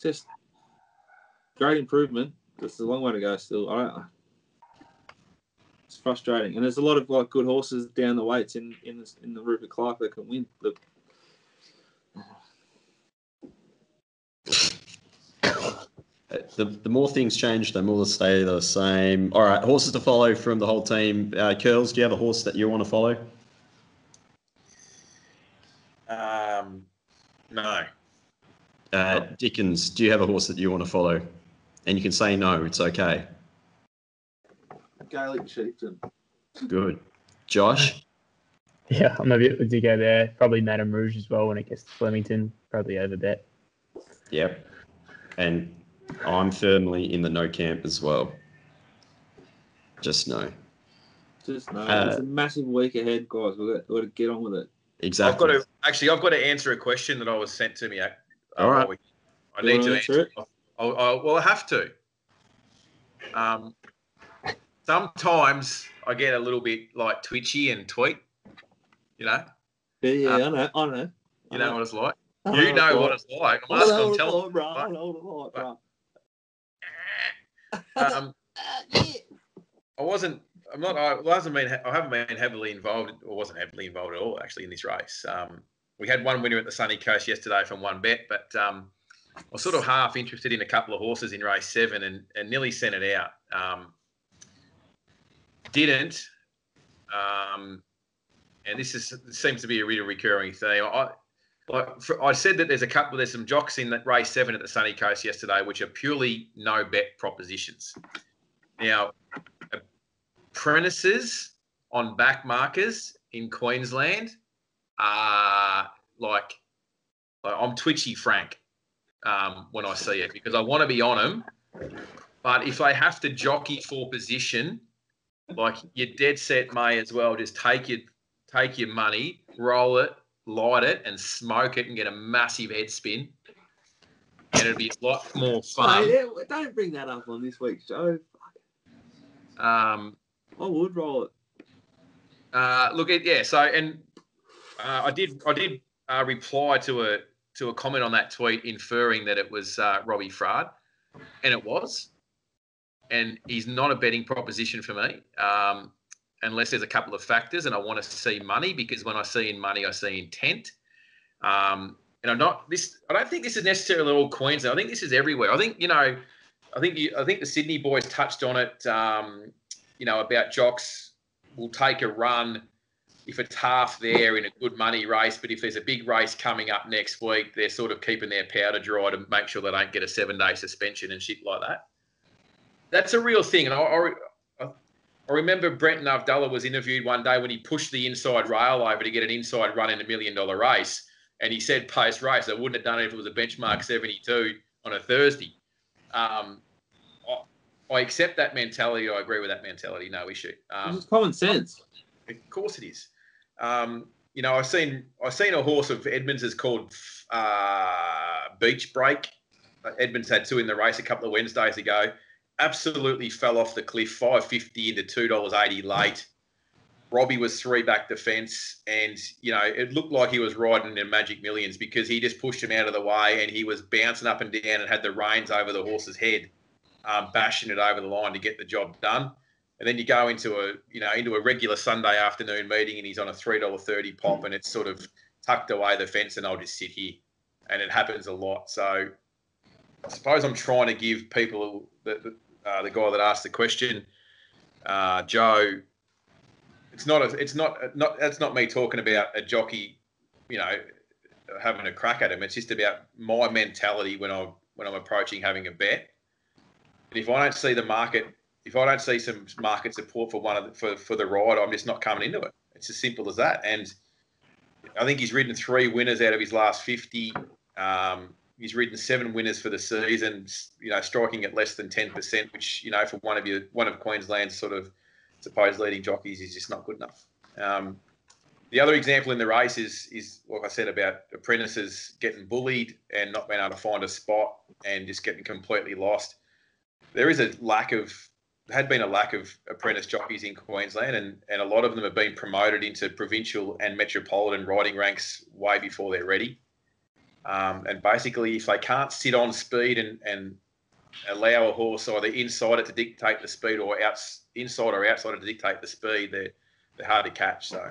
Just great improvement. There's a long way to go still. I don't. It's frustrating, and there's a lot of like good horses down the weights in in the, in the Rupert Clarke that can win. The, The, the more things change, the more they stay the same. All right, horses to follow from the whole team. Uh, Curls, do you have a horse that you want to follow? Um, no. Uh, Dickens, do you have a horse that you want to follow? And you can say no, it's okay. Gaelic Chieftain. Good. Josh? <laughs> Yeah, I'm a bit with to go there. Probably Madame Rouge as well when it gets to Flemington. Probably over bet. Yep. And I'm firmly in the no camp as well. Just no. Just no. Uh, it's a massive week ahead, guys. We've got, we've got to get on with it. Exactly. I've got to actually. I've got to answer a question that I was sent to me. uh, All right. we- I You need wanna answer answer. it. I'll, I'll, well, I have to. Um, sometimes I get a little bit like twitchy and tweet. You know, Yeah, yeah, Uh, I know. I know. you know what it's like. You know what it's like. I'm I asking. know I'm what telling. it's like, bro. I know what it's like, bro. Um, <laughs> I wasn't. I'm not. I wasn't been. I haven't been heavily involved, or wasn't heavily involved at all, actually, in this race. Um, we had one winner at the Sunny Coast yesterday from one bet, but um, I was sort of half interested in a couple of horses in race seven, and, and nearly sent it out. Um, didn't. Um, and this is seems to be a really recurring thing. I, like for, I said that there's a couple. There's some jocks in that race seven at the Sunny Coast yesterday, which are purely no bet propositions. Now, apprentices on back markers in Queensland are like, like I'm twitchy Frank um, when I see it because I want to be on them, but if they have to jockey for position, like your dead set may as well just take your take your money, roll it, light it, and smoke it, and get a massive head spin, and it'll be a lot more fun. Yeah, don't bring that up on this week's show. Um, I would roll it. Uh, look at yeah. So and uh, I did I did uh, reply to a to a comment on that tweet inferring that it was uh, Robbie Fradd, and it was. And he's not a betting proposition for me, um, unless there's a couple of factors, and I want to see money because when I see in money, I see intent. Um, and I'm not this. I don't think this is necessarily all Queensland. I think this is everywhere. I think you know. I think you, I think the Sydney boys touched on it. Um, you know about jocks will take a run if it's half there in a good money race. But if there's a big race coming up next week, they're sort of keeping their powder dry to make sure they don't get a seven day suspension and shit like that. That's a real thing. And I, I, I remember Brenton Avdulla was interviewed one day when he pushed the inside rail over to get an inside run in a million dollar race. And he said post race, I wouldn't have done it if it was a benchmark 72 on a Thursday. Um, I, I accept that mentality. I agree with that mentality. No issue. Um, It's common sense. of course it is. Um, you know, I've seen I've seen a horse of Edmonds is called uh, Beach Break. Edmonds had two in the race a couple of Wednesdays ago. Absolutely fell off the cliff, five fifty into two dollars eighty late. Robbie was three back the fence, and you know it looked like he was riding in Magic Millions because he just pushed him out of the way, and he was bouncing up and down and had the reins over the horse's head, um, bashing it over the line to get the job done. And then you go into a you know into a regular Sunday afternoon meeting, and he's on a three dollar thirty pop, and it's sort of tucked away the fence, and I'll just sit here, and it happens a lot. So I suppose I'm trying to give people the the, uh, the guy that asked the question, uh, Joe. It's not a, it's not not that's not me talking about a jockey, you know, having a crack at him. It's just about my mentality when I when I'm approaching having a bet. And if I don't see the market if I don't see some market support for one of the, for for the ride, I'm just not coming into it. It's as simple as that. And I think he's ridden three winners out of his last 50. Um, he's ridden seven winners for the season. You know, striking at less than 10%, which you know for one of your one of Queensland's sort of supposed leading jockeys is just not good enough. Um, the other example in the race is, is like I said about apprentices getting bullied and not being able to find a spot and just getting completely lost. There is a lack of had been a lack of apprentice jockeys in Queensland, and, and a lot of them have been promoted into provincial and metropolitan riding ranks way before they're ready. Um, and basically, if they can't sit on speed and, and allow a horse either inside it to dictate the speed or out, inside or outside it to dictate the speed, they're, they're hard to catch. So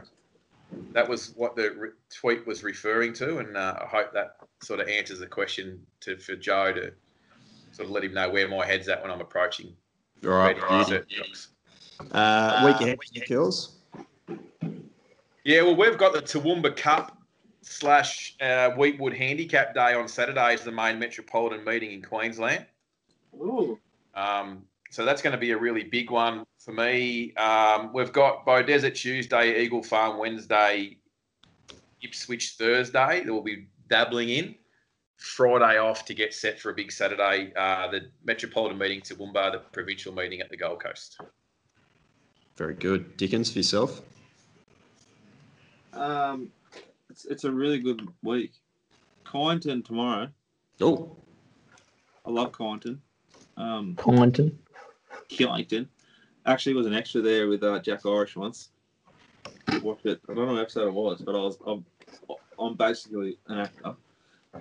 that was what the re- tweet was referring to, and uh, I hope that sort of answers the question to for Joe to sort of let him know where my head's at when I'm approaching All right. ready beauty. jocks. Uh, week ahead, Kills. Yeah, well, we've got the Toowoomba Cup slash uh, Weetwood Handicap Day on Saturday is the main metropolitan meeting in Queensland. Ooh. Um, so that's going to be a really big one for me. Um, we've got Beaudesert Tuesday, Eagle Farm Wednesday, Ipswich Thursday that we'll be dabbling in. Friday off to get set for a big Saturday, uh, the Metropolitan meeting to Toowoomba, the provincial meeting at the Gold Coast. Very good. Dickens for yourself. Um, it's it's a really good week. Kyneton tomorrow. Oh, I love Kyneton. Um, Kyneton. Killington. Actually, was an extra there with uh, Jack Irish once. Watched it. I don't know what episode it was, but I was I'm, I'm basically an actor.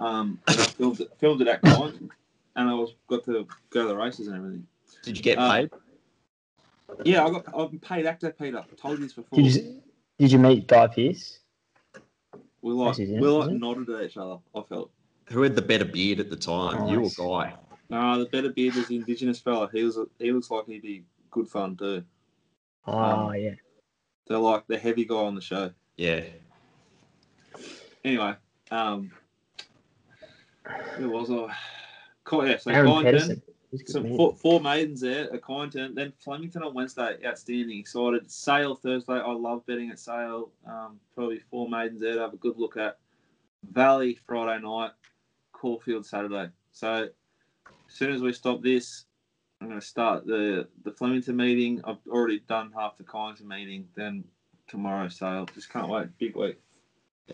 Um, and <coughs> I filmed it, filmed it at Kyneton, and I was got to go to the races and everything. did you get Uh, paid? Yeah, I got I'm paid actor, Peter. I told you this before. Did you, did you meet Guy Pearce? We like Yes, we like nodded at each other. I felt. Who had the better beard at the time? You or Nice. Guy? Nah, the better beard was the Indigenous fella. He was. He looks like he'd be good fun too. Oh, yeah. They're like the heavy guy on the show. Yeah. Anyway, um, who was I? Ky- Yeah, so Aaron Kyneton. Pedersen. Some man. four, four maidens there at Kyneton. Then Flemington on Wednesday, outstanding, excited. Sale Thursday, I love betting at Sale. Um, probably four maidens there to have a good look at. Valley Friday night, Caulfield Saturday. So as soon as we stop this, I'm going to start the the Flemington meeting. I've already done half the Kyneton meeting. Then tomorrow Sale. Just can't wait. Big week.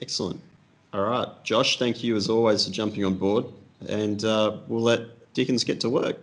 Excellent. All right. Josh, thank you as always for jumping on board. And uh, we'll let Dickens get to work.